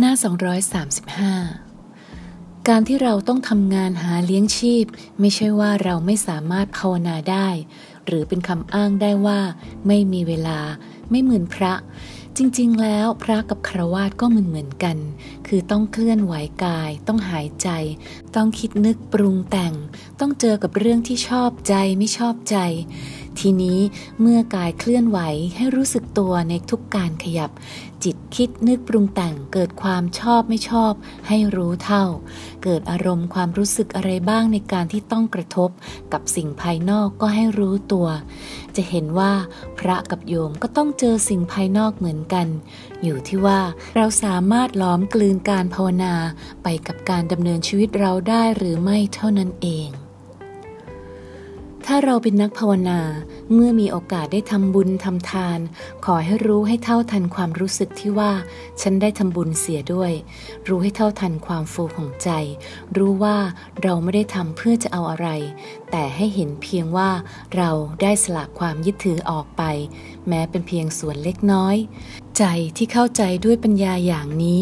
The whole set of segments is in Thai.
หน้า 235 การที่เราต้องทำงานหาเลี้ยงชีพ ไม่ใช่ว่าเราไม่สามารถภาวนาได้ หรือเป็นคำอ้างได้ว่า ไม่มีเวลา ไม่เหมือนพระ จริง ๆ แล้วพระกับครวาสก็เหมือนเหมือนกัน คือต้องเคลื่อนไหวกาย ต้องหายใจ ต้องคิดนึกปรุงแต่ง ต้องเจอกับเรื่องที่ชอบใจไม่ชอบใจ ทีนี้เมื่อกายเคลื่อนไหวให้รู้สึกตัวในทุกการขยับ จิตคิดนึกปรุงแต่งเกิดความชอบไม่ชอบ ให้รู้เท่า เกิดอารมณ์ความรู้สึกอะไรบ้างในการที่ต้องกระทบ กับสิ่งภายนอกก็ให้รู้ตัว จะเห็นว่าพระกับโยมก็ต้องเจอสิ่งภายนอกเหมือนกัน อยู่ที่ว่าเราสามารถล้อมกลืนการภาวนาไปกับการดำเนินชีวิตเราได้หรือไม่เท่านั้นเอง ถ้าเราเป็นนักภาวนา เมื่อมีโอกาสได้ทำบุญทำทาน ขอให้รู้ให้เท่าทันความรู้สึกที่ว่า ฉันได้ทำบุญเสียด้วย รู้ให้เท่าทันความฟูของใจ รู้ว่าเราไม่ได้ทำเพื่อจะเอาอะไร แต่ให้เห็นเพียงว่าเราได้สละความยึดถือออกไป แม้เป็นเพียงส่วนเล็กน้อย ใจที่เข้าใจด้วยปัญญาอย่างนี้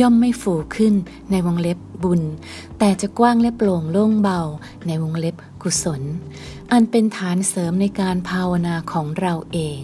ย่อมไม่ฝูขึ้นในวงเล็บบุญ แต่จะกว้างและโปร่งโล่งเบาในวงเล็บกุศล อันเป็นฐานเสริมในการภาวนาของเราเอง